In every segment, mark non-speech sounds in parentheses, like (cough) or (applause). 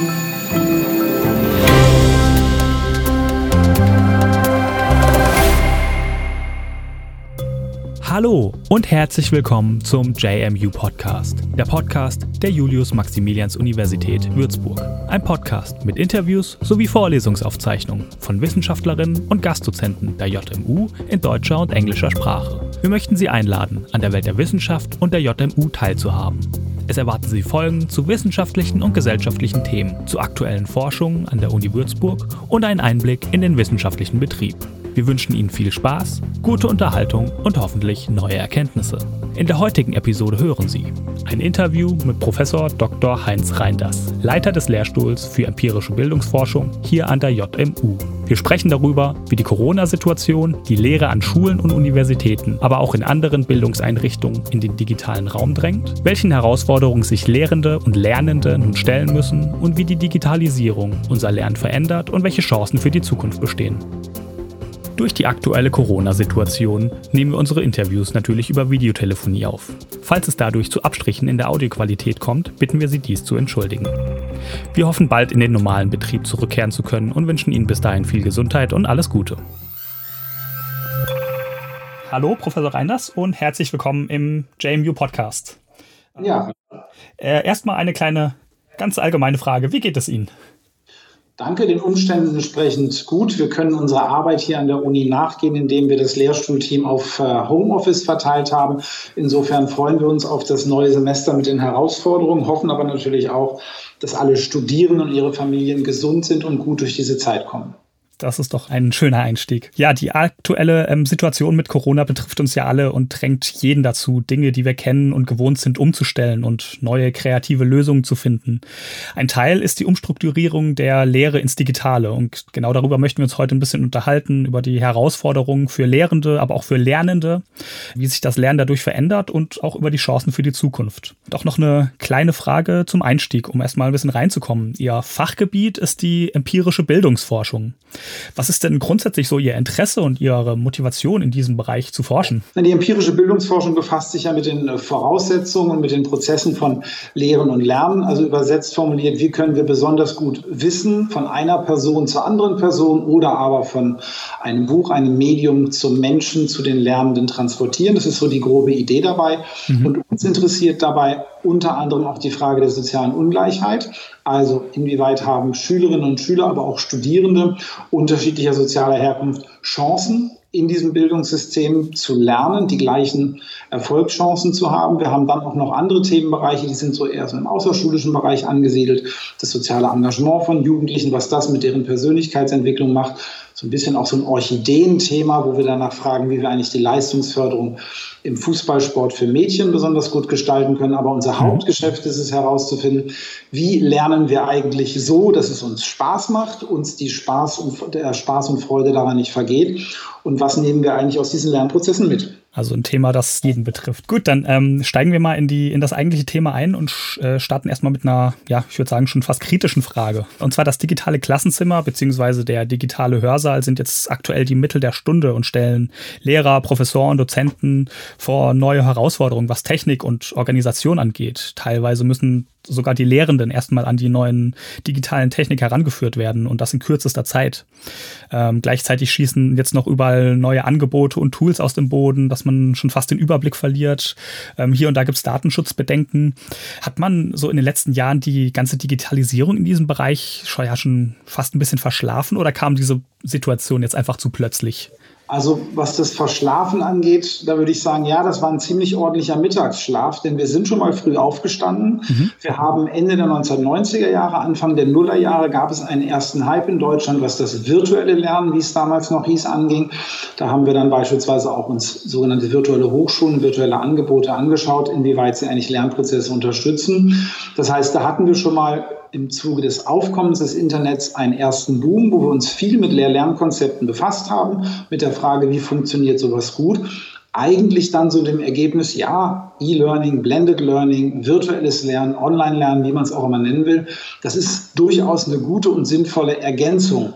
Thank you. Hallo und herzlich willkommen zum JMU Podcast, der Podcast der Julius-Maximilians-Universität Würzburg. Ein Podcast mit Interviews sowie Vorlesungsaufzeichnungen von Wissenschaftlerinnen und Gastdozenten der JMU in deutscher und englischer Sprache. Wir möchten Sie einladen, an der Welt der Wissenschaft und der JMU teilzuhaben. Es erwarten Sie Folgen zu wissenschaftlichen und gesellschaftlichen Themen, zu aktuellen Forschungen an der Uni Würzburg und einen Einblick in den wissenschaftlichen Betrieb. Wir wünschen Ihnen viel Spaß, gute Unterhaltung und hoffentlich neue Erkenntnisse. In der heutigen Episode hören Sie ein Interview mit Professor Dr. Heinz Reinders, Leiter des Lehrstuhls für empirische Bildungsforschung hier an der JMU. Wir sprechen darüber, wie die Corona-Situation die Lehre an Schulen und Universitäten, aber auch in anderen Bildungseinrichtungen in den digitalen Raum drängt, welchen Herausforderungen sich Lehrende und Lernende nun stellen müssen und wie die Digitalisierung unser Lernen verändert und welche Chancen für die Zukunft bestehen. Durch die aktuelle Corona-Situation nehmen wir unsere Interviews natürlich über Videotelefonie auf. Falls es dadurch zu Abstrichen in der Audioqualität kommt, bitten wir Sie dies zu entschuldigen. Wir hoffen bald in den normalen Betrieb zurückkehren zu können und wünschen Ihnen bis dahin viel Gesundheit und alles Gute. Hallo, Professor Reinders und herzlich willkommen im JMU Podcast. Ja. Äh, Erstmal eine kleine, ganz allgemeine Frage. Wie geht es Ihnen? Danke, den Umständen entsprechend gut. Wir können unserer Arbeit hier an der Uni nachgehen, indem wir das Lehrstuhlteam auf äh, Homeoffice verteilt haben. Insofern freuen wir uns auf das neue Semester mit den Herausforderungen, hoffen aber natürlich auch, dass alle Studierenden und ihre Familien gesund sind und gut durch diese Zeit kommen. Das ist doch ein schöner Einstieg. Ja, die aktuelle ähm, Situation mit Corona betrifft uns ja alle und drängt jeden dazu, Dinge, die wir kennen und gewohnt sind, umzustellen und neue kreative Lösungen zu finden. Ein Teil ist die Umstrukturierung der Lehre ins Digitale und genau darüber möchten wir uns heute ein bisschen unterhalten, über die Herausforderungen für Lehrende, aber auch für Lernende, wie sich das Lernen dadurch verändert und auch über die Chancen für die Zukunft. Doch noch eine kleine Frage zum Einstieg, um erstmal ein bisschen reinzukommen. Ihr Fachgebiet ist die empirische Bildungsforschung. Was ist denn grundsätzlich so Ihr Interesse und Ihre Motivation in diesem Bereich zu forschen? Die empirische Bildungsforschung befasst sich ja mit den äh, Voraussetzungen und mit den Prozessen von Lehren und Lernen. Also übersetzt formuliert, wie können wir besonders gut Wissen von einer Person zur anderen Person oder aber von einem Buch, einem Medium zum Menschen, zu den Lernenden transportieren. Das ist so die grobe Idee dabei. Mhm. Und uns interessiert dabei unter anderem auch die Frage der sozialen Ungleichheit. Also inwieweit haben Schülerinnen und Schüler, aber auch Studierende unterschiedlicher sozialer Herkunft Chancen in diesem Bildungssystem zu lernen, die gleichen Erfolgschancen zu haben. Wir haben dann auch noch andere Themenbereiche, die sind so eher so im außerschulischen Bereich angesiedelt. Das soziale Engagement von Jugendlichen, was das mit deren Persönlichkeitsentwicklung macht. So ein bisschen auch so ein Orchideenthema, wo wir danach fragen, wie wir eigentlich die Leistungsförderung im Fußballsport für Mädchen besonders gut gestalten können. Aber unser mhm. Hauptgeschäft ist es herauszufinden, wie lernen wir eigentlich so, dass es uns Spaß macht, uns die Spaß und, der Spaß und Freude daran nicht vergeht. Und was nehmen wir eigentlich aus diesen Lernprozessen mit? Also ein Thema, das jeden betrifft. Gut, dann ähm, steigen wir mal in, die, in das eigentliche Thema ein und äh, starten erstmal mit einer, ja, ich würde sagen, schon fast kritischen Frage. Und zwar das digitale Klassenzimmer bzw. der digitale Hörsaal sind jetzt aktuell die Mittel der Stunde und stellen Lehrer, Professoren, Dozenten vor neue Herausforderungen, was Technik und Organisation angeht. Teilweise müssen sogar die Lehrenden erstmal an die neuen digitalen Technik herangeführt werden und das in kürzester Zeit. Ähm, gleichzeitig schießen jetzt noch überall neue Angebote und Tools aus dem Boden, dass man schon fast den Überblick verliert. Ähm, hier und da gibt es Datenschutzbedenken. Hat man so in den letzten Jahren die ganze Digitalisierung in diesem Bereich schon, ja, schon fast ein bisschen verschlafen oder kam diese Situation jetzt einfach zu plötzlich? Also was das Verschlafen angeht, da würde ich sagen, ja, das war ein ziemlich ordentlicher Mittagsschlaf, denn wir sind schon mal früh aufgestanden. Mhm. Wir haben Ende der 1990er Jahre, Anfang der Nullerjahre gab es einen ersten Hype in Deutschland, was das virtuelle Lernen, wie es damals noch hieß, anging. Da haben wir dann beispielsweise auch uns sogenannte virtuelle Hochschulen, virtuelle Angebote angeschaut, inwieweit sie eigentlich Lernprozesse unterstützen. Das heißt, da hatten wir schon mal im Zuge des Aufkommens des Internets einen ersten Boom, wo wir uns viel mit Lehr-Lernkonzepten befasst haben, mit der Frage, wie funktioniert sowas gut. Eigentlich dann so dem Ergebnis, ja, E-Learning, Blended Learning, virtuelles Lernen, Online-Lernen, wie man es auch immer nennen will, das ist durchaus eine gute und sinnvolle Ergänzung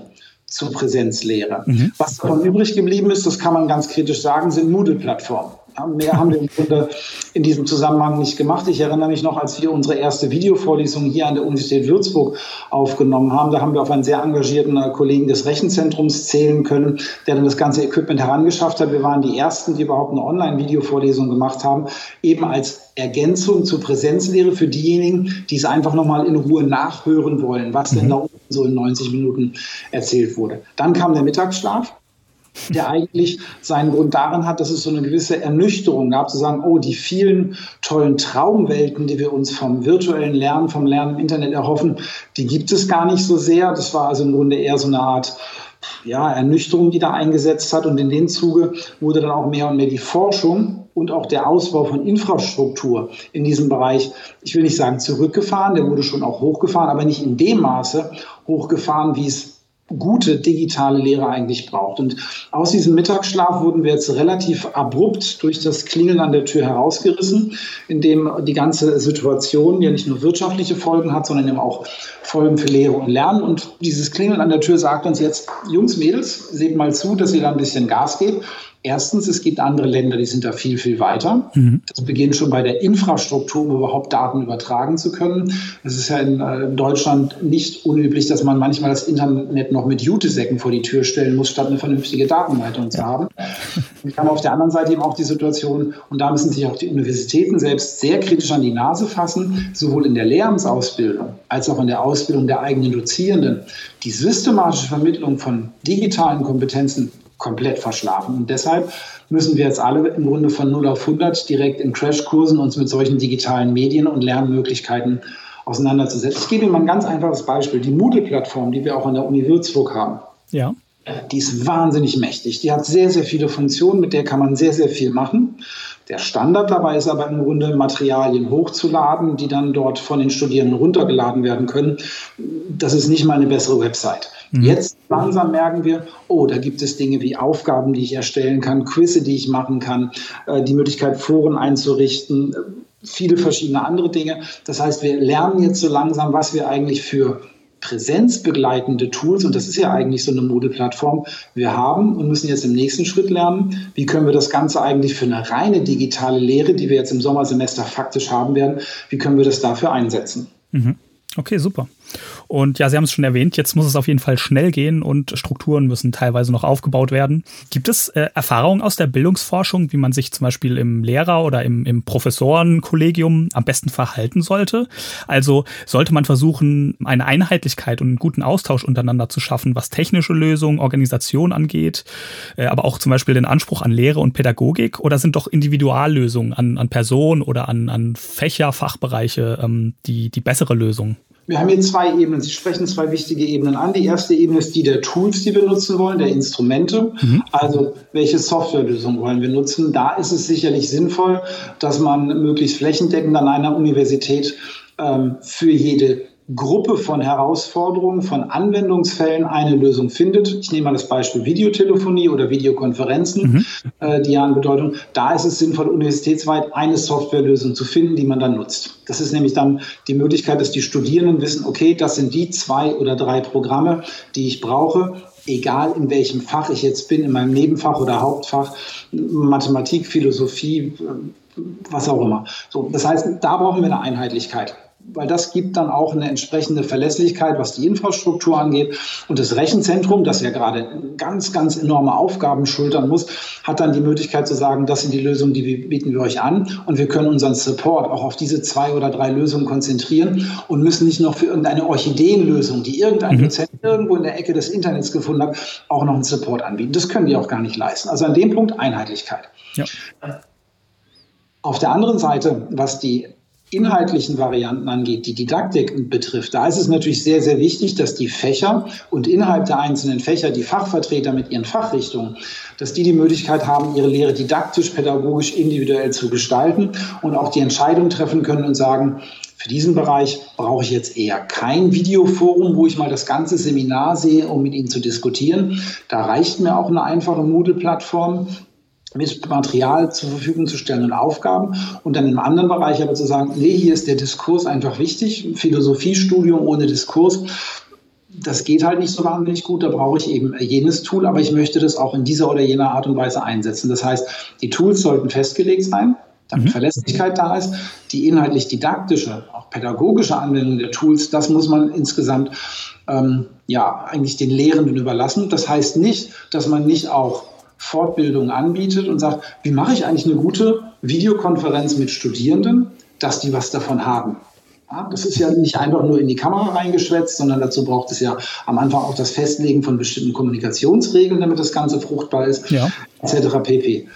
zur Präsenzlehre. Mhm. Was davon übrig geblieben ist, das kann man ganz kritisch sagen, sind Moodle-Plattformen. Mehr haben wir im Grunde in diesem Zusammenhang nicht gemacht. Ich erinnere mich noch, als wir unsere erste Videovorlesung hier an der Universität Würzburg aufgenommen haben, da haben wir auf einen sehr engagierten äh, Kollegen des Rechenzentrums zählen können, der dann das ganze Equipment herangeschafft hat. Wir waren die Ersten, die überhaupt eine Online-Videovorlesung gemacht haben, eben als Ergänzung zur Präsenzlehre für diejenigen, die es einfach nochmal in Ruhe nachhören wollen, was denn mhm. da unten so in 90 Minuten erzählt wurde. Dann kam der Mittagsschlaf der eigentlich seinen Grund darin hat, dass es so eine gewisse Ernüchterung gab, zu sagen, oh, die vielen tollen Traumwelten, die wir uns vom virtuellen Lernen, vom Lernen im Internet erhoffen, die gibt es gar nicht so sehr. Das war also im Grunde eher so eine Art ja, Ernüchterung, die da eingesetzt hat. Und in dem Zuge wurde dann auch mehr und mehr die Forschung und auch der Ausbau von Infrastruktur in diesem Bereich, ich will nicht sagen zurückgefahren, der wurde schon auch hochgefahren, aber nicht in dem Maße hochgefahren, wie es gute digitale Lehre eigentlich braucht. Und aus diesem Mittagsschlaf wurden wir jetzt relativ abrupt durch das Klingeln an der Tür herausgerissen, in dem die ganze Situation ja nicht nur wirtschaftliche Folgen hat, sondern eben auch Folgen für Lehre und Lernen. Und dieses Klingeln an der Tür sagt uns jetzt, Jungs, Mädels, seht mal zu, dass ihr da ein bisschen Gas gebt. Erstens, es gibt andere Länder, die sind da viel, viel weiter. Mhm. Das beginnt schon bei der Infrastruktur, um überhaupt Daten übertragen zu können. Es ist ja in äh, Deutschland nicht unüblich, dass man manchmal das Internet noch mit Jutesäcken vor die Tür stellen muss, statt eine vernünftige Datenleitung zu haben. Wir haben auf der anderen Seite eben auch die Situation, und da müssen sich auch die Universitäten selbst sehr kritisch an die Nase fassen, sowohl in der Lehramtsausbildung als auch in der Ausbildung der eigenen Dozierenden. Die systematische Vermittlung von digitalen Kompetenzen komplett verschlafen. Und deshalb müssen wir jetzt alle im Grunde von 0 auf 100 direkt in Crashkursen uns mit solchen digitalen Medien und Lernmöglichkeiten auseinanderzusetzen. Ich gebe Ihnen mal ein ganz einfaches Beispiel. Die Moodle-Plattform, die wir auch an der Uni Würzburg haben. Ja. Die ist wahnsinnig mächtig. Die hat sehr, sehr viele Funktionen, mit der kann man sehr, sehr viel machen. Der Standard dabei ist aber im Grunde Materialien hochzuladen, die dann dort von den Studierenden runtergeladen werden können. Das ist nicht mal eine bessere Website. Mhm. Jetzt langsam merken wir, oh, da gibt es Dinge wie Aufgaben, die ich erstellen kann, Quizze, die ich machen kann, äh, die Möglichkeit, Foren einzurichten, äh, viele verschiedene andere Dinge. Das heißt, wir lernen jetzt so langsam, was wir eigentlich für präsenzbegleitende Tools, und das ist ja eigentlich so eine Moodle-Plattform, wir haben und müssen jetzt im nächsten Schritt lernen, wie können wir das Ganze eigentlich für eine reine digitale Lehre, die wir jetzt im Sommersemester faktisch haben werden, wie können wir das dafür einsetzen. Mhm. Okay, super. Und ja, Sie haben es schon erwähnt, jetzt muss es auf jeden Fall schnell gehen und Strukturen müssen teilweise noch aufgebaut werden. Gibt es äh, Erfahrungen aus der Bildungsforschung, wie man sich zum Beispiel im Lehrer- oder im, im Professorenkollegium am besten verhalten sollte? Also sollte man versuchen, eine Einheitlichkeit und einen guten Austausch untereinander zu schaffen, was technische Lösungen, Organisation angeht, äh, aber auch zum Beispiel den Anspruch an Lehre und Pädagogik? Oder sind doch Individuallösungen an, an Personen oder an, an Fächer, Fachbereiche ähm, die, die bessere Lösung? Wir haben hier zwei Ebenen. Sie sprechen zwei wichtige Ebenen an. Die erste Ebene ist die der Tools, die wir nutzen wollen, der Instrumente. Mhm. Also welche Softwarelösung wollen wir nutzen? Da ist es sicherlich sinnvoll, dass man möglichst flächendeckend an einer Universität ähm, für jede Gruppe von Herausforderungen, von Anwendungsfällen eine Lösung findet. Ich nehme mal das Beispiel Videotelefonie oder Videokonferenzen, mhm. äh, die ja an Bedeutung. Da ist es sinnvoll, universitätsweit eine Softwarelösung zu finden, die man dann nutzt. Das ist nämlich dann die Möglichkeit, dass die Studierenden wissen, okay, das sind die zwei oder drei Programme, die ich brauche, egal in welchem Fach ich jetzt bin, in meinem Nebenfach oder Hauptfach, Mathematik, Philosophie, äh, was auch immer. So, das heißt, da brauchen wir eine Einheitlichkeit weil das gibt dann auch eine entsprechende Verlässlichkeit, was die Infrastruktur angeht. Und das Rechenzentrum, das ja gerade ganz, ganz enorme Aufgaben schultern muss, hat dann die Möglichkeit zu sagen, das sind die Lösungen, die bieten wir euch an. Und wir können unseren Support auch auf diese zwei oder drei Lösungen konzentrieren und müssen nicht noch für irgendeine Orchideenlösung, die irgendein mhm. Dozent irgendwo in der Ecke des Internets gefunden hat, auch noch einen Support anbieten. Das können die auch gar nicht leisten. Also an dem Punkt Einheitlichkeit. Ja. Auf der anderen Seite, was die inhaltlichen Varianten angeht, die Didaktik betrifft, da ist es natürlich sehr, sehr wichtig, dass die Fächer und innerhalb der einzelnen Fächer die Fachvertreter mit ihren Fachrichtungen, dass die die Möglichkeit haben, ihre Lehre didaktisch, pädagogisch, individuell zu gestalten und auch die Entscheidung treffen können und sagen, für diesen Bereich brauche ich jetzt eher kein Videoforum, wo ich mal das ganze Seminar sehe, um mit Ihnen zu diskutieren. Da reicht mir auch eine einfache Moodle-Plattform mit Material zur Verfügung zu stellen und Aufgaben und dann im anderen Bereich aber zu sagen, nee, hier ist der Diskurs einfach wichtig, Philosophiestudium ohne Diskurs das geht halt nicht so wahnsinnig gut, da brauche ich eben jenes Tool, aber ich möchte das auch in dieser oder jener Art und Weise einsetzen. Das heißt, die Tools sollten festgelegt sein, damit mhm. Verlässlichkeit da ist. Die inhaltlich didaktische, auch pädagogische Anwendung der Tools, das muss man insgesamt ähm, ja eigentlich den Lehrenden überlassen. Das heißt nicht, dass man nicht auch Fortbildung anbietet und sagt, wie mache ich eigentlich eine gute Videokonferenz mit Studierenden, dass die was davon haben. Ja, das ist ja nicht einfach nur in die Kamera reingeschwätzt, sondern dazu braucht es ja am Anfang auch das Festlegen von bestimmten Kommunikationsregeln, damit das Ganze fruchtbar ist, ja. etc. pp.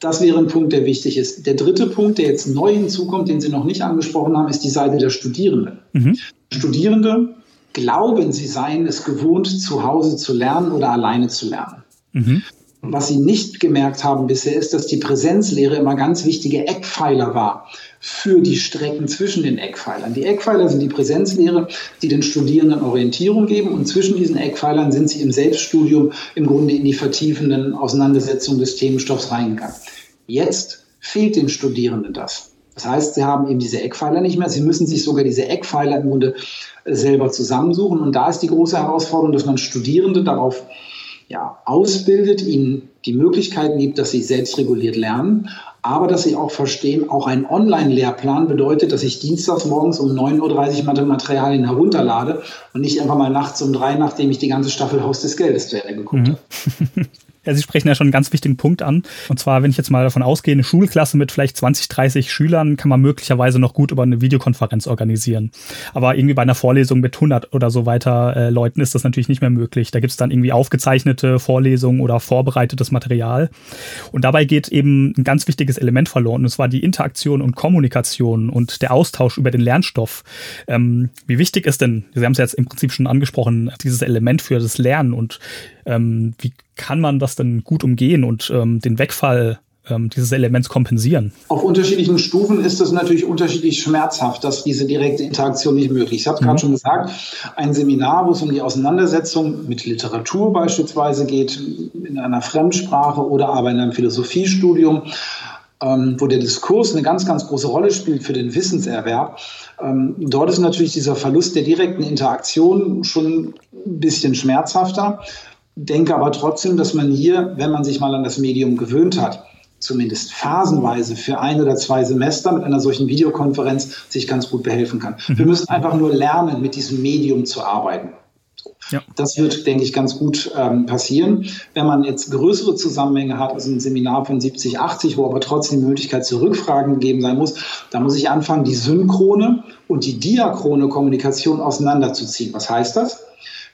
Das wäre ein Punkt, der wichtig ist. Der dritte Punkt, der jetzt neu hinzukommt, den Sie noch nicht angesprochen haben, ist die Seite der Studierenden. Mhm. Studierende glauben, sie seien es gewohnt, zu Hause zu lernen oder alleine zu lernen. Mhm. Was sie nicht gemerkt haben bisher ist, dass die Präsenzlehre immer ganz wichtige Eckpfeiler war für die Strecken zwischen den Eckpfeilern. Die Eckpfeiler sind die Präsenzlehre, die den Studierenden Orientierung geben und zwischen diesen Eckpfeilern sind sie im Selbststudium im Grunde in die vertiefenden Auseinandersetzungen des Themenstoffs reingegangen. Jetzt fehlt den Studierenden das. Das heißt, sie haben eben diese Eckpfeiler nicht mehr. Sie müssen sich sogar diese Eckpfeiler im Grunde selber zusammensuchen. Und da ist die große Herausforderung, dass man Studierende darauf ja, ausbildet, ihnen die Möglichkeiten gibt, dass sie selbstreguliert lernen, aber dass sie auch verstehen, auch ein Online-Lehrplan bedeutet, dass ich dienstags morgens um 9.30 Uhr Materialien herunterlade und nicht einfach mal nachts um drei, nachdem ich die ganze Staffel Haus des Geldes zu Ende geguckt mhm. habe. (laughs) Ja, Sie sprechen ja schon einen ganz wichtigen Punkt an. Und zwar, wenn ich jetzt mal davon ausgehe, eine Schulklasse mit vielleicht 20, 30 Schülern kann man möglicherweise noch gut über eine Videokonferenz organisieren. Aber irgendwie bei einer Vorlesung mit 100 oder so weiter äh, Leuten ist das natürlich nicht mehr möglich. Da gibt es dann irgendwie aufgezeichnete Vorlesungen oder vorbereitetes Material. Und dabei geht eben ein ganz wichtiges Element verloren. Und zwar die Interaktion und Kommunikation und der Austausch über den Lernstoff. Ähm, wie wichtig ist denn, Sie haben es jetzt im Prinzip schon angesprochen, dieses Element für das Lernen und ähm, wie kann man das denn gut umgehen und ähm, den Wegfall ähm, dieses Elements kompensieren? Auf unterschiedlichen Stufen ist es natürlich unterschiedlich schmerzhaft, dass diese direkte Interaktion nicht möglich ist. Ich habe mhm. gerade schon gesagt, ein Seminar, wo es um die Auseinandersetzung mit Literatur beispielsweise geht, in einer Fremdsprache oder aber in einem Philosophiestudium, ähm, wo der Diskurs eine ganz, ganz große Rolle spielt für den Wissenserwerb. Ähm, dort ist natürlich dieser Verlust der direkten Interaktion schon ein bisschen schmerzhafter denke aber trotzdem, dass man hier, wenn man sich mal an das Medium gewöhnt hat, zumindest phasenweise für ein oder zwei Semester mit einer solchen Videokonferenz sich ganz gut behelfen kann. Mhm. Wir müssen einfach nur lernen, mit diesem Medium zu arbeiten. Ja. Das wird, denke ich, ganz gut ähm, passieren. Wenn man jetzt größere Zusammenhänge hat, also ein Seminar von 70, 80, wo aber trotzdem die Möglichkeit zu Rückfragen gegeben sein muss, da muss ich anfangen, die synchrone und die diachrone Kommunikation auseinanderzuziehen. Was heißt das?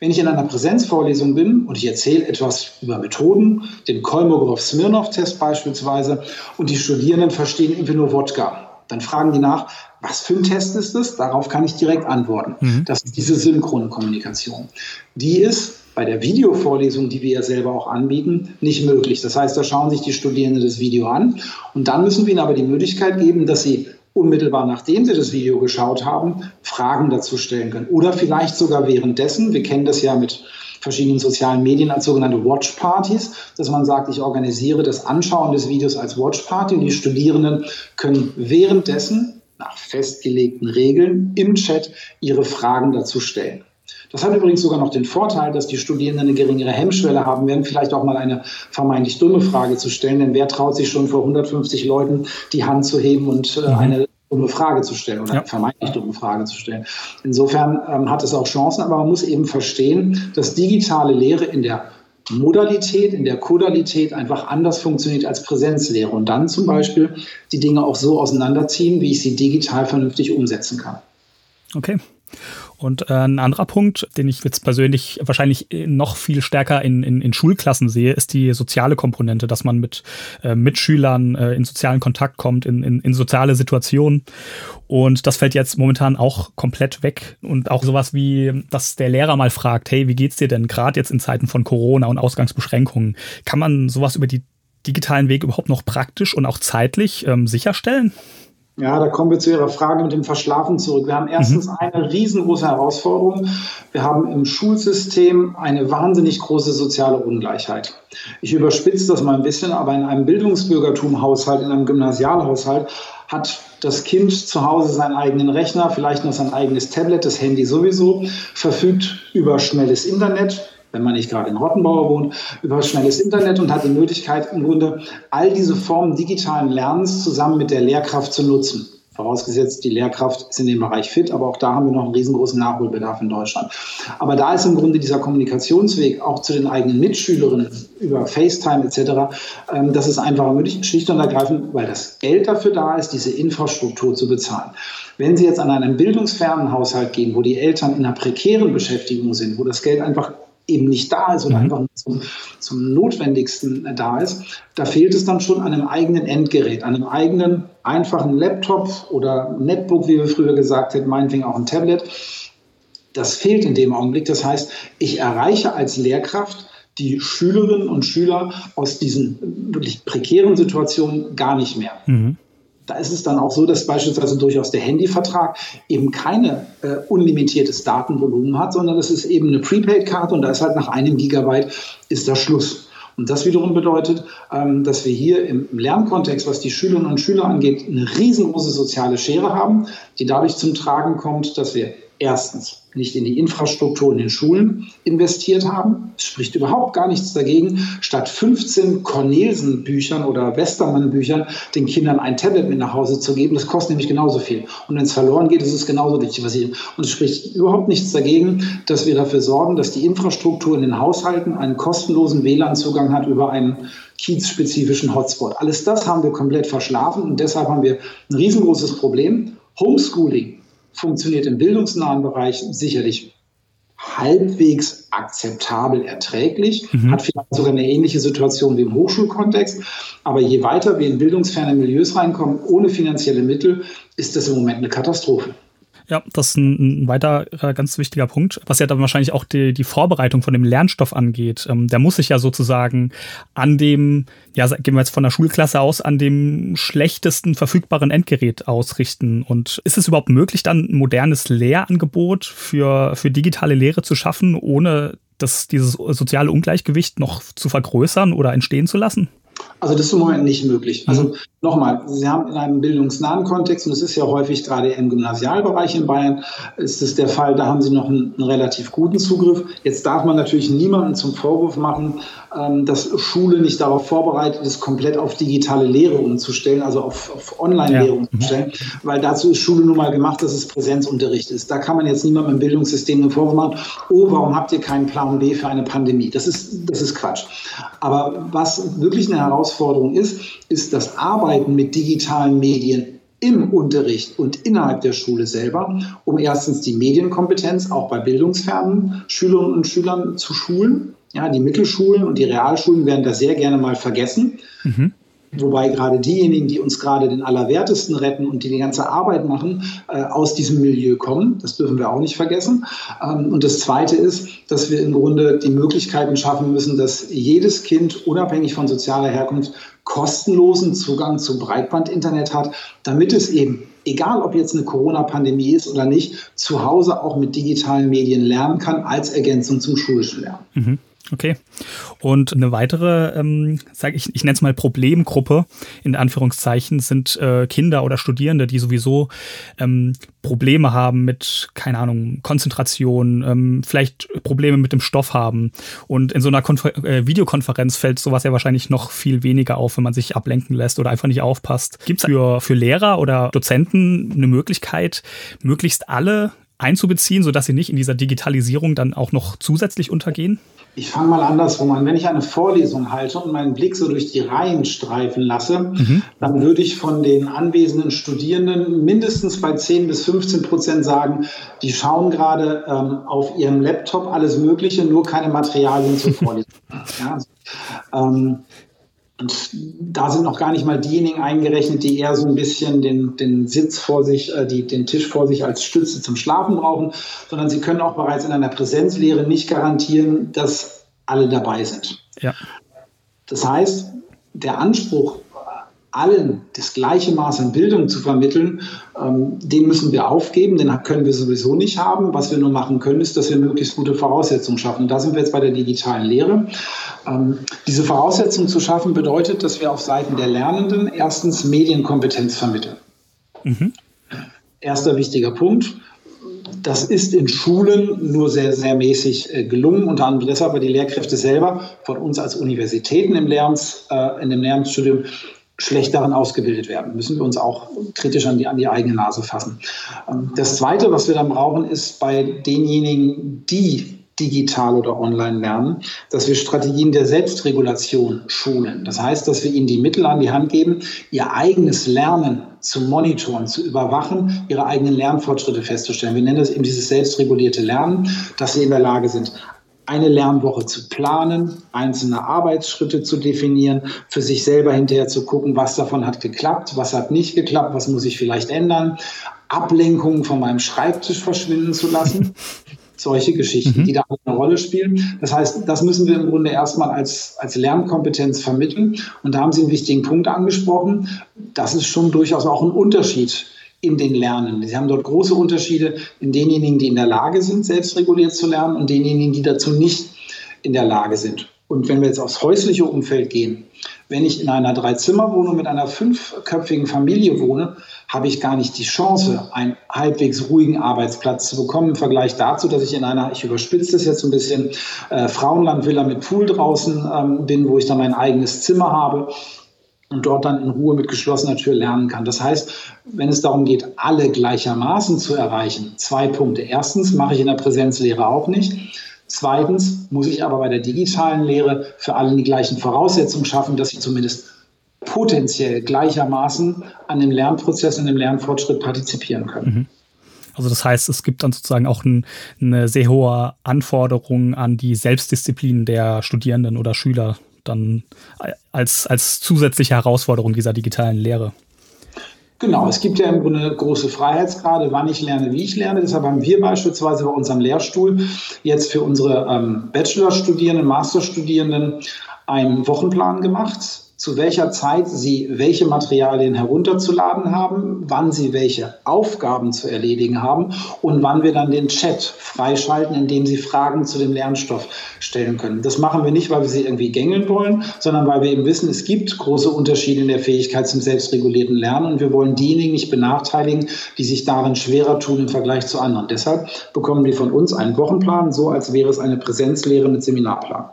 Wenn ich in einer Präsenzvorlesung bin und ich erzähle etwas über Methoden, den Kolmogorov-Smirnov-Test beispielsweise, und die Studierenden verstehen irgendwie nur Wodka, dann fragen die nach, was für ein Test ist das? Darauf kann ich direkt antworten. Mhm. Das ist diese synchrone Kommunikation. Die ist bei der Videovorlesung, die wir ja selber auch anbieten, nicht möglich. Das heißt, da schauen sich die Studierenden das Video an und dann müssen wir ihnen aber die Möglichkeit geben, dass sie unmittelbar nachdem Sie das Video geschaut haben, Fragen dazu stellen können. Oder vielleicht sogar währenddessen. Wir kennen das ja mit verschiedenen sozialen Medien als sogenannte Watch-Partys, dass man sagt, ich organisiere das Anschauen des Videos als Watch-Party und die Studierenden können währenddessen nach festgelegten Regeln im Chat ihre Fragen dazu stellen. Das hat übrigens sogar noch den Vorteil, dass die Studierenden eine geringere Hemmschwelle haben werden, vielleicht auch mal eine vermeintlich dumme Frage zu stellen. Denn wer traut sich schon vor 150 Leuten die Hand zu heben und äh, mhm. eine dumme Frage zu stellen oder ja. eine vermeintlich dumme Frage zu stellen. Insofern ähm, hat es auch Chancen, aber man muss eben verstehen, dass digitale Lehre in der Modalität, in der Kodalität einfach anders funktioniert als Präsenzlehre und dann zum Beispiel die Dinge auch so auseinanderziehen, wie ich sie digital vernünftig umsetzen kann. Okay. Und äh, ein anderer Punkt, den ich jetzt persönlich wahrscheinlich noch viel stärker in, in, in Schulklassen sehe, ist die soziale Komponente, dass man mit äh, Mitschülern äh, in sozialen Kontakt kommt, in, in, in soziale Situationen. Und das fällt jetzt momentan auch komplett weg. Und auch sowas wie, dass der Lehrer mal fragt, hey, wie geht's dir denn gerade jetzt in Zeiten von Corona und Ausgangsbeschränkungen? Kann man sowas über die digitalen Weg überhaupt noch praktisch und auch zeitlich ähm, sicherstellen? Ja, da kommen wir zu Ihrer Frage mit dem Verschlafen zurück. Wir haben erstens mhm. eine riesengroße Herausforderung. Wir haben im Schulsystem eine wahnsinnig große soziale Ungleichheit. Ich überspitze das mal ein bisschen, aber in einem Bildungsbürgertum-Haushalt, in einem Gymnasialhaushalt hat das Kind zu Hause seinen eigenen Rechner, vielleicht noch sein eigenes Tablet, das Handy sowieso, verfügt über schnelles Internet, wenn man nicht gerade in Rottenbauer wohnt, über schnelles Internet und hat die Möglichkeit, im Grunde all diese Formen digitalen Lernens zusammen mit der Lehrkraft zu nutzen. Vorausgesetzt, die Lehrkraft ist in dem Bereich fit, aber auch da haben wir noch einen riesengroßen Nachholbedarf in Deutschland. Aber da ist im Grunde dieser Kommunikationsweg auch zu den eigenen Mitschülerinnen über FaceTime etc., ähm, das ist einfach möglich, schlicht und ergreifend, weil das Geld dafür da ist, diese Infrastruktur zu bezahlen. Wenn Sie jetzt an einen bildungsfernen Haushalt gehen, wo die Eltern in einer prekären Beschäftigung sind, wo das Geld einfach eben nicht da ist oder mhm. einfach zum, zum Notwendigsten da ist, da fehlt es dann schon an einem eigenen Endgerät, an einem eigenen einfachen Laptop oder Netbook, wie wir früher gesagt hätten, meinetwegen auch ein Tablet. Das fehlt in dem Augenblick. Das heißt, ich erreiche als Lehrkraft die Schülerinnen und Schüler aus diesen wirklich prekären Situationen gar nicht mehr. Mhm. Da ist es dann auch so, dass beispielsweise durchaus der Handyvertrag eben keine äh, unlimitiertes Datenvolumen hat, sondern das ist eben eine Prepaid-Karte und da ist halt nach einem Gigabyte ist da Schluss. Und das wiederum bedeutet, ähm, dass wir hier im Lernkontext, was die Schülerinnen und Schüler angeht, eine riesengroße soziale Schere haben, die dadurch zum Tragen kommt, dass wir erstens nicht in die Infrastruktur in den Schulen investiert haben. Es spricht überhaupt gar nichts dagegen, statt 15 Cornelsen-Büchern oder Westermann-Büchern den Kindern ein Tablet mit nach Hause zu geben. Das kostet nämlich genauso viel. Und wenn es verloren geht, ist es genauso wichtig. Was ich, und es spricht überhaupt nichts dagegen, dass wir dafür sorgen, dass die Infrastruktur in den Haushalten einen kostenlosen WLAN-Zugang hat über einen kiezspezifischen Hotspot. Alles das haben wir komplett verschlafen und deshalb haben wir ein riesengroßes Problem. Homeschooling funktioniert im bildungsnahen Bereich sicherlich halbwegs akzeptabel erträglich, mhm. hat vielleicht sogar eine ähnliche Situation wie im Hochschulkontext. Aber je weiter wir in bildungsferne Milieus reinkommen, ohne finanzielle Mittel, ist das im Moment eine Katastrophe. Ja, das ist ein, ein weiterer ganz wichtiger Punkt, was ja dann wahrscheinlich auch die, die Vorbereitung von dem Lernstoff angeht. Ähm, der muss sich ja sozusagen an dem, ja, gehen wir jetzt von der Schulklasse aus, an dem schlechtesten verfügbaren Endgerät ausrichten. Und ist es überhaupt möglich, dann ein modernes Lehrangebot für, für digitale Lehre zu schaffen, ohne das, dieses soziale Ungleichgewicht noch zu vergrößern oder entstehen zu lassen? Also das ist im Moment nicht möglich. Also mhm. nochmal, Sie haben in einem bildungsnahen Kontext, und es ist ja häufig gerade im Gymnasialbereich in Bayern, ist es der Fall, da haben Sie noch einen, einen relativ guten Zugriff. Jetzt darf man natürlich niemanden zum Vorwurf machen, ähm, dass Schule nicht darauf vorbereitet ist, komplett auf digitale Lehre umzustellen, also auf, auf Online-Lehre ja. umzustellen, weil dazu ist Schule nun mal gemacht, dass es Präsenzunterricht ist. Da kann man jetzt niemandem im Bildungssystem den Vorwurf machen, oh, warum habt ihr keinen Plan B für eine Pandemie? Das ist, das ist Quatsch. Aber was wirklich eine Herausforderung ist, ist das Arbeiten mit digitalen Medien im Unterricht und innerhalb der Schule selber, um erstens die Medienkompetenz auch bei bildungsfernen Schülerinnen und Schülern zu schulen. Ja, die Mittelschulen und die Realschulen werden da sehr gerne mal vergessen. Mhm. Wobei gerade diejenigen, die uns gerade den Allerwertesten retten und die die ganze Arbeit machen, äh, aus diesem Milieu kommen. Das dürfen wir auch nicht vergessen. Ähm, und das Zweite ist, dass wir im Grunde die Möglichkeiten schaffen müssen, dass jedes Kind unabhängig von sozialer Herkunft kostenlosen Zugang zu Breitbandinternet hat, damit es eben, egal ob jetzt eine Corona-Pandemie ist oder nicht, zu Hause auch mit digitalen Medien lernen kann als Ergänzung zum schulischen Lernen. Mhm. Okay. Und eine weitere, ähm, sage ich, ich nenne es mal Problemgruppe in Anführungszeichen, sind äh, Kinder oder Studierende, die sowieso ähm, Probleme haben mit, keine Ahnung, Konzentration, ähm, vielleicht Probleme mit dem Stoff haben. Und in so einer Konfer äh, Videokonferenz fällt sowas ja wahrscheinlich noch viel weniger auf, wenn man sich ablenken lässt oder einfach nicht aufpasst. Gibt es für, für Lehrer oder Dozenten eine Möglichkeit, möglichst alle einzubeziehen, sodass sie nicht in dieser Digitalisierung dann auch noch zusätzlich untergehen? Ich fange mal andersrum an. Wenn ich eine Vorlesung halte und meinen Blick so durch die Reihen streifen lasse, mhm. dann würde ich von den anwesenden Studierenden mindestens bei 10 bis 15 Prozent sagen, die schauen gerade ähm, auf ihrem Laptop alles Mögliche, nur keine Materialien zur (laughs) Vorlesung. ja, also, ähm, und da sind noch gar nicht mal diejenigen eingerechnet, die eher so ein bisschen den, den Sitz vor sich, äh, die, den Tisch vor sich als Stütze zum Schlafen brauchen, sondern sie können auch bereits in einer Präsenzlehre nicht garantieren, dass alle dabei sind. Ja. Das heißt, der Anspruch allen das gleiche Maß an Bildung zu vermitteln, ähm, den müssen wir aufgeben, den können wir sowieso nicht haben. Was wir nur machen können, ist, dass wir möglichst gute Voraussetzungen schaffen. Und da sind wir jetzt bei der digitalen Lehre. Ähm, diese Voraussetzungen zu schaffen bedeutet, dass wir auf Seiten der Lernenden erstens Medienkompetenz vermitteln. Mhm. Erster wichtiger Punkt. Das ist in Schulen nur sehr, sehr mäßig äh, gelungen, unter anderem deshalb, weil die Lehrkräfte selber von uns als Universitäten im Lernens, äh, in dem Lernstudium schlecht darin ausgebildet werden. Müssen wir uns auch kritisch an die, an die eigene Nase fassen. Ähm, das Zweite, was wir dann brauchen, ist bei denjenigen, die digital oder online lernen, dass wir Strategien der Selbstregulation schulen. Das heißt, dass wir ihnen die Mittel an die Hand geben, ihr eigenes Lernen zu monitoren, zu überwachen, ihre eigenen Lernfortschritte festzustellen. Wir nennen das eben dieses selbstregulierte Lernen, dass sie in der Lage sind, eine Lernwoche zu planen, einzelne Arbeitsschritte zu definieren, für sich selber hinterher zu gucken, was davon hat geklappt, was hat nicht geklappt, was muss ich vielleicht ändern, Ablenkungen von meinem Schreibtisch verschwinden zu lassen. (laughs) Solche Geschichten, mhm. die da eine Rolle spielen. Das heißt, das müssen wir im Grunde erstmal als, als Lernkompetenz vermitteln. Und da haben Sie einen wichtigen Punkt angesprochen. Das ist schon durchaus auch ein Unterschied in den Lernen. Sie haben dort große Unterschiede in denjenigen, die in der Lage sind, selbstreguliert zu lernen und denjenigen, die dazu nicht in der Lage sind. Und wenn wir jetzt aufs häusliche Umfeld gehen, wenn ich in einer Dreizimmerwohnung mit einer fünfköpfigen Familie wohne, habe ich gar nicht die Chance, einen halbwegs ruhigen Arbeitsplatz zu bekommen im Vergleich dazu, dass ich in einer, ich überspitze das jetzt ein bisschen, äh, Frauenlandvilla mit Pool draußen ähm, bin, wo ich dann mein eigenes Zimmer habe und dort dann in Ruhe mit geschlossener Tür lernen kann. Das heißt, wenn es darum geht, alle gleichermaßen zu erreichen, zwei Punkte. Erstens mache ich in der Präsenzlehre auch nicht. Zweitens muss ich aber bei der digitalen Lehre für alle die gleichen Voraussetzungen schaffen, dass sie zumindest potenziell gleichermaßen an dem Lernprozess, an dem Lernfortschritt partizipieren können. Mhm. Also das heißt, es gibt dann sozusagen auch ein, eine sehr hohe Anforderung an die Selbstdisziplin der Studierenden oder Schüler dann als, als zusätzliche Herausforderung dieser digitalen Lehre. Genau, es gibt ja im Grunde große Freiheitsgrade, wann ich lerne, wie ich lerne. Deshalb haben wir beispielsweise bei unserem Lehrstuhl jetzt für unsere ähm, Bachelorstudierenden, Masterstudierenden einen Wochenplan gemacht, zu welcher Zeit Sie welche Materialien herunterzuladen haben, wann Sie welche Aufgaben zu erledigen haben und wann wir dann den Chat freischalten, in dem Sie Fragen zu dem Lernstoff stellen können. Das machen wir nicht, weil wir Sie irgendwie gängeln wollen, sondern weil wir eben wissen, es gibt große Unterschiede in der Fähigkeit zum selbstregulierten Lernen und wir wollen diejenigen nicht benachteiligen, die sich darin schwerer tun im Vergleich zu anderen. Deshalb bekommen die von uns einen Wochenplan, so als wäre es eine Präsenzlehre mit Seminarplan.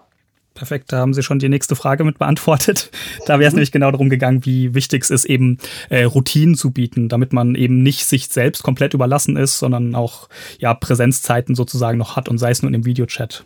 Perfekt, da haben Sie schon die nächste Frage mit beantwortet. (laughs) Da wäre es mhm. nämlich genau darum gegangen, wie wichtig es ist, eben äh, Routinen zu bieten, damit man eben nicht sich selbst komplett überlassen ist, sondern auch ja Präsenzzeiten sozusagen noch hat und sei es nur in dem Videochat.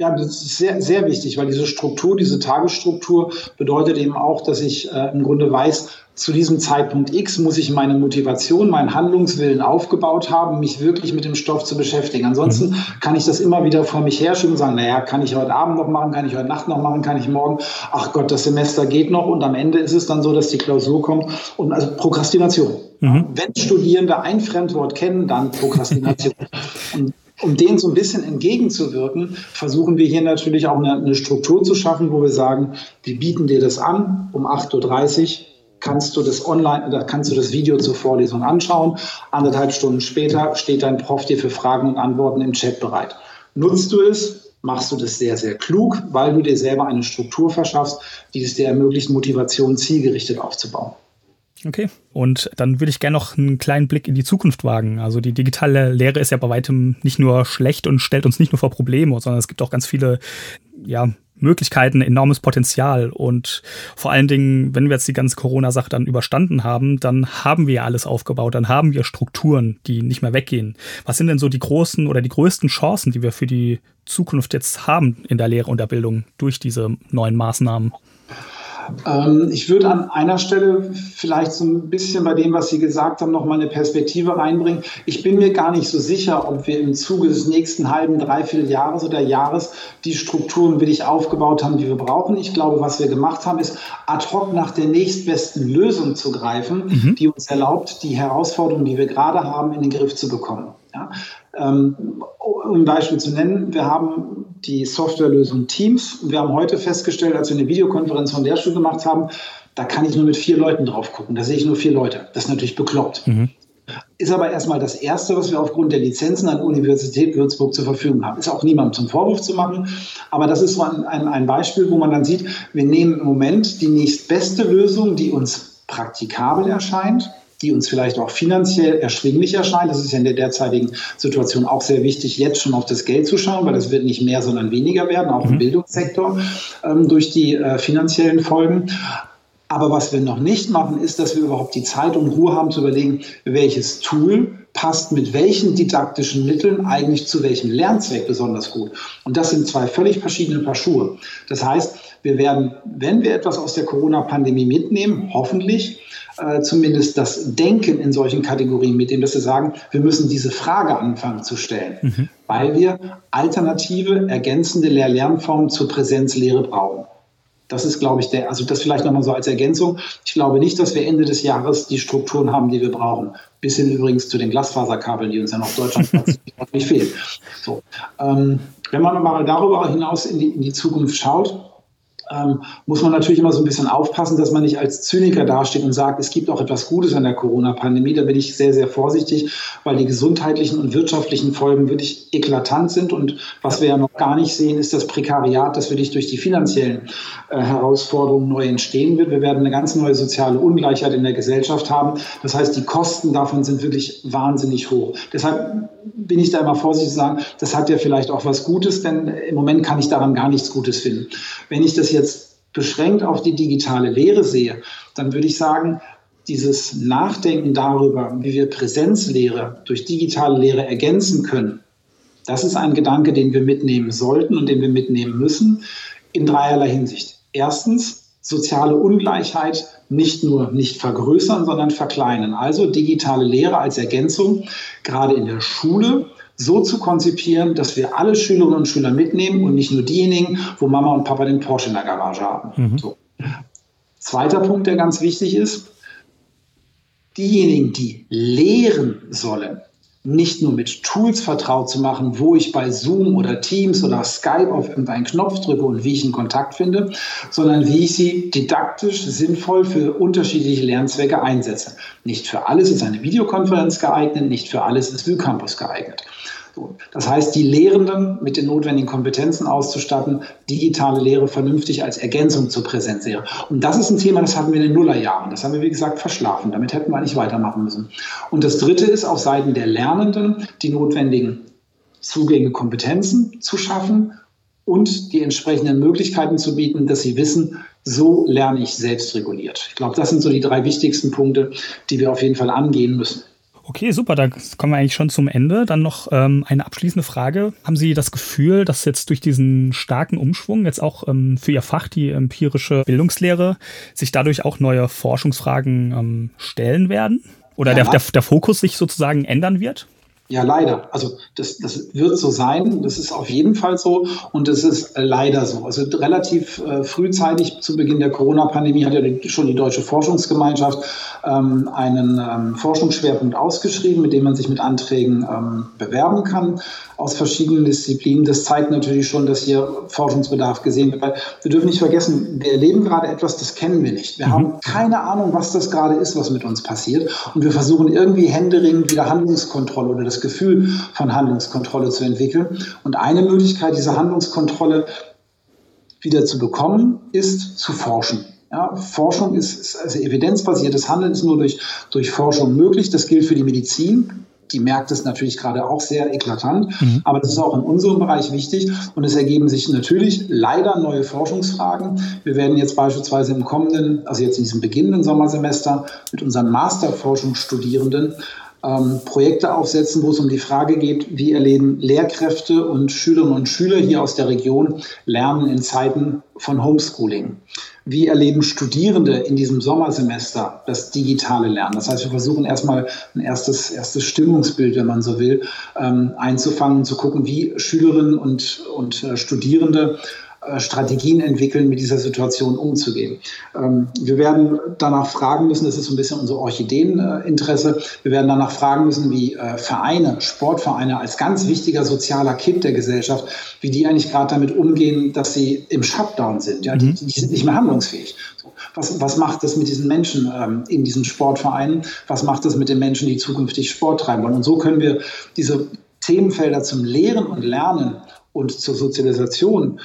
Ja, das ist sehr, sehr wichtig, weil diese Struktur, diese Tagesstruktur bedeutet eben auch, dass ich äh, im Grunde weiß, zu diesem Zeitpunkt X muss ich meine Motivation, meinen Handlungswillen aufgebaut haben, mich wirklich mit dem Stoff zu beschäftigen. Ansonsten mhm. kann ich das immer wieder vor mich herschieben und sagen, naja, kann ich heute Abend noch machen, kann ich heute Nacht noch machen, kann ich morgen, ach Gott, das Semester geht noch und am Ende ist es dann so, dass die Klausur kommt und also Prokrastination. Mhm. Wenn Studierende ein Fremdwort kennen, dann Prokrastination. (laughs) und um denen so ein bisschen entgegenzuwirken, versuchen wir hier natürlich auch eine, eine, Struktur zu schaffen, wo wir sagen, wir bieten dir das an um 8.30 Uhr, kannst du das online, oder kannst du das Video zur Vorlesung anschauen. Anderthalb Stunden später steht dein Prof dir für Fragen und Antworten im Chat bereit. Nutzt du es, machst du das sehr, sehr klug, weil du dir selber eine Struktur verschaffst, die es dir ermöglicht, Motivation zielgerichtet aufzubauen. Okay. Und dann würde ich gerne noch einen kleinen Blick in die Zukunft wagen. Also die digitale Lehre ist ja bei weitem nicht nur schlecht und stellt uns nicht nur vor Probleme, sondern es gibt auch ganz viele, ja, Möglichkeiten, enormes Potenzial. Und vor allen Dingen, wenn wir jetzt die ganze Corona-Sache dann überstanden haben, dann haben wir ja alles aufgebaut, dann haben wir Strukturen, die nicht mehr weggehen. Was sind denn so die großen oder die größten Chancen, die wir für die Zukunft jetzt haben in der Lehre und der Bildung durch diese neuen Maßnahmen? Ähm, ich würde an einer Stelle vielleicht so ein bisschen bei dem, was Sie gesagt haben, noch mal eine Perspektive reinbringen. Ich bin mir gar nicht so sicher, ob wir im Zuge des nächsten halben, dreiviertel Jahres oder Jahres die Strukturen wirklich aufgebaut haben, die wir brauchen. Ich glaube, was wir gemacht haben, ist ad hoc nach der nächstbesten Lösung zu greifen, mhm. die uns erlaubt, die Herausforderungen, die wir gerade haben, in den Griff zu bekommen. Ja? Ähm, um ein Beispiel zu nennen, wir haben die Softwarelösung Teams. Wir haben heute festgestellt, als wir eine Videokonferenz von der Schule gemacht haben, da kann ich nur mit vier Leuten drauf gucken. Da sehe ich nur vier Leute. Das ist natürlich bekloppt. Mhm. Ist aber erstmal das Erste, was wir aufgrund der Lizenzen an der Universität Würzburg zur Verfügung haben. Ist auch niemandem zum Vorwurf zu machen, aber das ist so ein, ein, ein Beispiel, wo man dann sieht, wir nehmen im Moment die nächstbeste Lösung, die uns praktikabel erscheint, die uns vielleicht auch finanziell erschwinglich erscheint. Das ist ja in der derzeitigen Situation auch sehr wichtig, jetzt schon auf das Geld zu schauen, weil es wird nicht mehr, sondern weniger werden, auch im mhm. Bildungssektor ähm, durch die äh, finanziellen Folgen. Aber was wir noch nicht machen, ist, dass wir überhaupt die Zeit und Ruhe haben zu überlegen, welches Tool passt mit welchen didaktischen Mitteln eigentlich zu welchem Lernzweck besonders gut. Und das sind zwei völlig verschiedene Paar Schuhe. Das heißt, wir werden, wenn wir etwas aus der Corona-Pandemie mitnehmen, hoffentlich äh, zumindest das Denken in solchen Kategorien mitnehmen, dass wir sagen, wir müssen diese Frage anfangen zu stellen, mhm. weil wir alternative, ergänzende Lehr-Lernformen zur Präsenzlehre brauchen. Das ist, glaube ich, der, also das vielleicht nochmal so als Ergänzung. Ich glaube nicht, dass wir Ende des Jahres die Strukturen haben, die wir brauchen. Bis hin übrigens zu den Glasfaserkabeln, die uns ja noch Deutschland (laughs) nicht fehlen. So, ähm, wenn man mal darüber hinaus in die, in die Zukunft schaut, ähm, muss man natürlich immer so ein bisschen aufpassen, dass man nicht als Zyniker dasteht und sagt, es gibt auch etwas Gutes an der Corona-Pandemie. Da bin ich sehr, sehr vorsichtig, weil die gesundheitlichen und wirtschaftlichen Folgen wirklich eklatant sind. Und was wir ja noch gar nicht sehen, ist das Prekariat, das wirklich durch die finanziellen äh, Herausforderungen neu entstehen wird. Wir werden eine ganz neue soziale Ungleichheit in der Gesellschaft haben. Das heißt, die Kosten davon sind wirklich wahnsinnig hoch. Deshalb bin ich da immer vorsichtig zu sagen, das hat ja vielleicht auch was Gutes, denn im Moment kann ich daran gar nichts Gutes finden. Wenn ich das jetzt beschränkt auf die digitale Lehre sehe, dann würde ich sagen, dieses Nachdenken darüber, wie wir Präsenzlehre durch digitale Lehre ergänzen können, das ist ein Gedanke, den wir mitnehmen sollten und den wir mitnehmen müssen in dreierlei Hinsicht. Erstens, soziale Ungleichheit nicht nur nicht vergrößern, sondern verkleinern. Also digitale Lehre als Ergänzung, gerade in der Schule, so zu konzipieren, dass wir alle Schülerinnen und Schüler mitnehmen und nicht nur diejenigen, wo Mama und Papa den Porsche in der Garage haben. Mhm. So. Zweiter Punkt, der ganz wichtig ist, diejenigen, die lehren sollen, nicht nur mit Tools vertraut zu machen, wo ich bei Zoom oder Teams oder Skype auf irgendeinen Knopf drücke und wie ich einen Kontakt finde, sondern wie ich sie didaktisch sinnvoll für unterschiedliche Lernzwecke einsetze. Nicht für alles ist eine Videokonferenz geeignet, nicht für alles ist VUCampus geeignet. Das heißt, die Lehrenden mit den notwendigen Kompetenzen auszustatten, digitale Lehre vernünftig als Ergänzung zur Präsenzlehre. Und das ist ein Thema, das hatten wir in den Nullerjahren. Das haben wir, wie gesagt, verschlafen. Damit hätten wir eigentlich weitermachen müssen. Und das Dritte ist auf Seiten der Lernenden die notwendigen Zugänge, Kompetenzen zu schaffen und die entsprechenden Möglichkeiten zu bieten, dass sie wissen, so lerne ich selbst reguliert. Ich glaube, das sind so die drei wichtigsten Punkte, die wir auf jeden Fall angehen müssen. Okay, super, da kommen wir eigentlich schon zum Ende. Dann noch ähm, eine abschließende Frage. Haben Sie das Gefühl, dass jetzt durch diesen starken Umschwung jetzt auch ähm, für Ihr Fach, die empirische Bildungslehre, sich dadurch auch neue Forschungsfragen ähm, stellen werden? Oder ja, der, der, der Fokus sich sozusagen ändern wird? Ja, leider. Also das, das wird so sein. Das ist auf jeden Fall so und es ist leider so. Also relativ äh, frühzeitig zu Beginn der Corona-Pandemie hat ja die, schon die Deutsche Forschungsgemeinschaft ähm, einen ähm, Forschungsschwerpunkt ausgeschrieben, mit dem man sich mit Anträgen ähm, bewerben kann aus verschiedenen Disziplinen. Das zeigt natürlich schon, dass hier Forschungsbedarf gesehen wird. Weil wir dürfen nicht vergessen, wir erleben gerade etwas, das kennen wir nicht. Wir mhm. haben keine Ahnung, was das gerade ist, was mit uns passiert. Und wir versuchen irgendwie händeringend wieder Handlungskontrolle oder das Gefühl von Handlungskontrolle zu entwickeln. Und eine Möglichkeit, diese Handlungskontrolle wieder zu bekommen, ist zu forschen. Ja, Forschung ist, also evidenzbasiertes Handeln ist nur durch, durch Forschung möglich. Das gilt für die Medizin die merkt es natürlich gerade auch sehr eklatant. Mhm. Aber das ist auch in unserem Bereich wichtig. Und es ergeben sich natürlich leider neue Forschungsfragen. Wir werden jetzt beispielsweise im kommenden, also jetzt in diesem beginnenden Sommersemester mit unseren Masterforschungsstudierenden ähm, Projekte aufsetzen, wo es um die Frage geht, wie erleben Lehrkräfte und Schülerinnen und Schüler hier aus der Region Lernen in Zeiten von Homeschooling. Wie erleben Studierende in diesem Sommersemester das digitale Lernen? Das heißt, wir versuchen erstmal ein erstes, erstes Stimmungsbild, wenn man so will, ähm, einzufangen und zu gucken, wie Schülerinnen und, und äh, Studierende Strategien entwickeln, mit dieser Situation umzugehen. Ähm, wir werden danach fragen müssen, das ist so ein bisschen unser Orchideeninteresse, wir werden danach fragen müssen, wie äh, Vereine, Sportvereine als ganz wichtiger sozialer Kind der Gesellschaft, wie die eigentlich gerade damit umgehen, dass sie im Shutdown sind. Ja? Die, mhm. die sind nicht mehr handlungsfähig. Was, was, macht das mit diesen Menschen ähm, in diesen Sportvereinen? Was macht das mit den Menschen, die zukünftig Sport treiben wollen? Und so können wir diese Themenfelder zum Lehren und Lernen und zur Sozialisation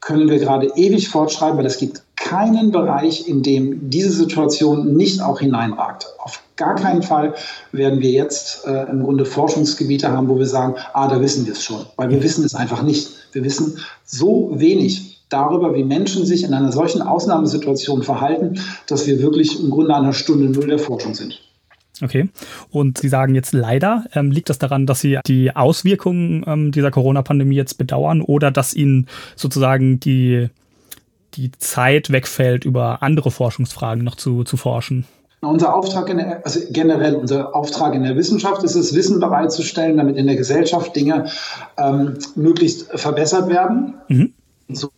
können wir gerade ewig fortschreiben, weil es gibt keinen Bereich, in dem diese Situation nicht auch hineinragt. Auf gar keinen Fall werden wir jetzt äh, im Grunde Forschungsgebiete haben, wo wir sagen, ah, da wissen wir es schon, weil wir wissen es einfach nicht. Wir wissen so wenig darüber, wie Menschen sich in einer solchen Ausnahmesituation verhalten, dass wir wirklich im Grunde an einer Stunde Null der Forschung sind. Okay. Und Sie sagen jetzt leider, ähm, liegt das daran, dass Sie die Auswirkungen ähm, dieser Corona-Pandemie jetzt bedauern oder dass Ihnen sozusagen die, die Zeit wegfällt, über andere Forschungsfragen noch zu, zu forschen? Unser Auftrag, in der, also generell unser Auftrag in der Wissenschaft ist es, Wissen bereitzustellen, damit in der Gesellschaft Dinge ähm, möglichst verbessert werden. Mhm. So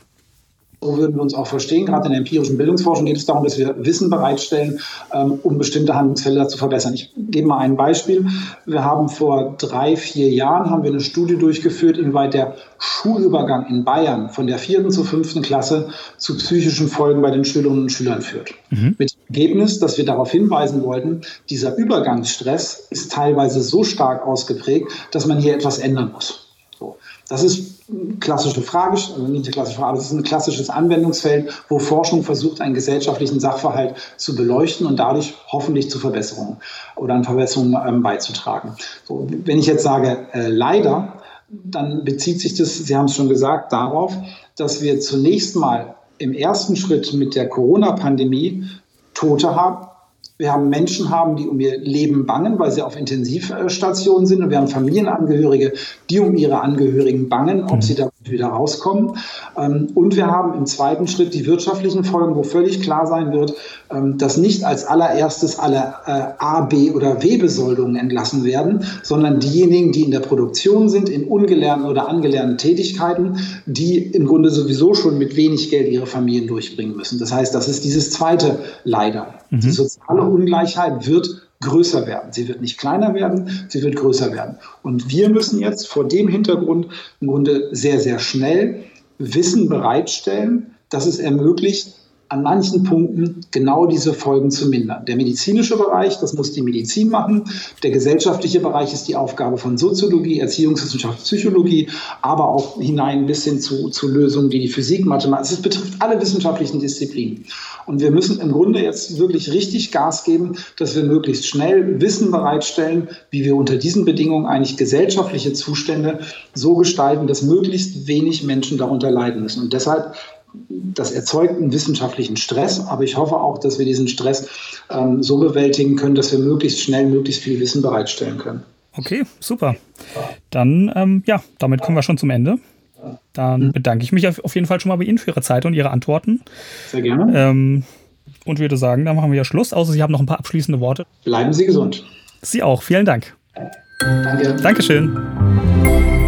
so würden wir uns auch verstehen. Gerade in der empirischen Bildungsforschung geht es darum, dass wir Wissen bereitstellen, ähm, um bestimmte Handlungsfelder zu verbessern. Ich gebe mal ein Beispiel. Wir haben vor drei, vier Jahren haben wir eine Studie durchgeführt, inwieweit der Schulübergang in Bayern von der vierten zur fünften Klasse zu psychischen Folgen bei den Schülerinnen und Schülern führt. Mhm. Mit dem Ergebnis, dass wir darauf hinweisen wollten, dieser Übergangsstress ist teilweise so stark ausgeprägt, dass man hier etwas ändern muss. So. Das ist klassische Frage, also nicht eine klassische Frage, aber es ist ein klassisches Anwendungsfeld, wo Forschung versucht, einen gesellschaftlichen Sachverhalt zu beleuchten und dadurch hoffentlich zu Verbesserungen oder an Verbesserungen ähm, beizutragen. So, wenn ich jetzt sage, äh, leider, dann bezieht sich das, Sie haben es schon gesagt, darauf, dass wir zunächst mal im ersten Schritt mit der Corona-Pandemie Tote haben, wir haben Menschen haben, die um ihr Leben bangen, weil sie auf Intensivstationen sind. Und wir haben Familienangehörige, die um ihre Angehörigen bangen, ob sie da wieder rauskommen. Ähm, und wir haben im zweiten Schritt die wirtschaftlichen Folgen, wo völlig klar sein wird, ähm, dass nicht als allererstes alle äh, A, B oder W-Besoldungen entlassen werden, sondern diejenigen, die in der Produktion sind, in ungelernten oder angelernten Tätigkeiten, die im Grunde sowieso schon mit wenig Geld ihre Familien durchbringen müssen. Das heißt, das ist dieses zweite Leider. Mhm. Die soziale Ungleichheit wird größer werden. Sie wird nicht kleiner werden, sie wird größer werden. Und wir müssen jetzt vor dem Hintergrund im Grunde sehr, sehr schnell Wissen bereitstellen, das es ermöglicht, an manchen Punkten genau diese Folgen zu mindern. Der medizinische Bereich, das muss die Medizin machen. Der gesellschaftliche Bereich ist die Aufgabe von Soziologie, Erziehungswissenschaft, Psychologie, aber auch hinein bis hin zu, zu Lösungen, die die Physik, Mathematik, es betrifft alle wissenschaftlichen Disziplinen. Und wir müssen im Grunde jetzt wirklich richtig Gas geben, dass wir möglichst schnell Wissen bereitstellen, wie wir unter diesen Bedingungen eigentlich gesellschaftliche Zustände so gestalten, dass möglichst wenig Menschen darunter leiden müssen. Und deshalb das erzeugt einen wissenschaftlichen Stress, aber ich hoffe auch, dass wir diesen Stress ähm, so bewältigen können, dass wir möglichst schnell möglichst viel Wissen bereitstellen können. Okay, super. Dann, ähm, ja, damit kommen wir schon zum Ende. Dann mhm. bedanke ich mich auf jeden Fall schon mal bei Ihnen für Ihre Zeit und Ihre Antworten. Sehr gerne. Ähm, und würde sagen, dann machen wir ja Schluss, außer Sie haben noch ein paar abschließende Worte. Bleiben Sie gesund. Sie auch. Vielen Dank. Danke. Dankeschön.